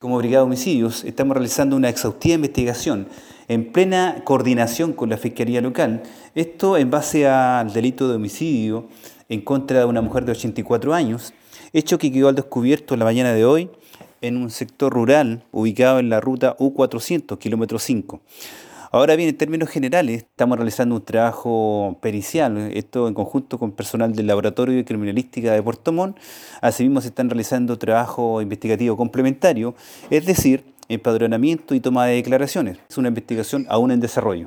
Como Brigada de Homicidios estamos realizando una exhaustiva investigación en plena coordinación con la Fiscalía Local. Esto en base al delito de homicidio en contra de una mujer de 84 años, hecho que quedó al descubierto la mañana de hoy en un sector rural ubicado en la ruta U400, kilómetro 5. Ahora bien, en términos generales, estamos realizando un trabajo pericial, esto en conjunto con personal del Laboratorio de Criminalística de Puerto Montt. Asimismo, se están realizando trabajo investigativo complementario, es decir, empadronamiento y toma de declaraciones. Es una investigación aún en desarrollo.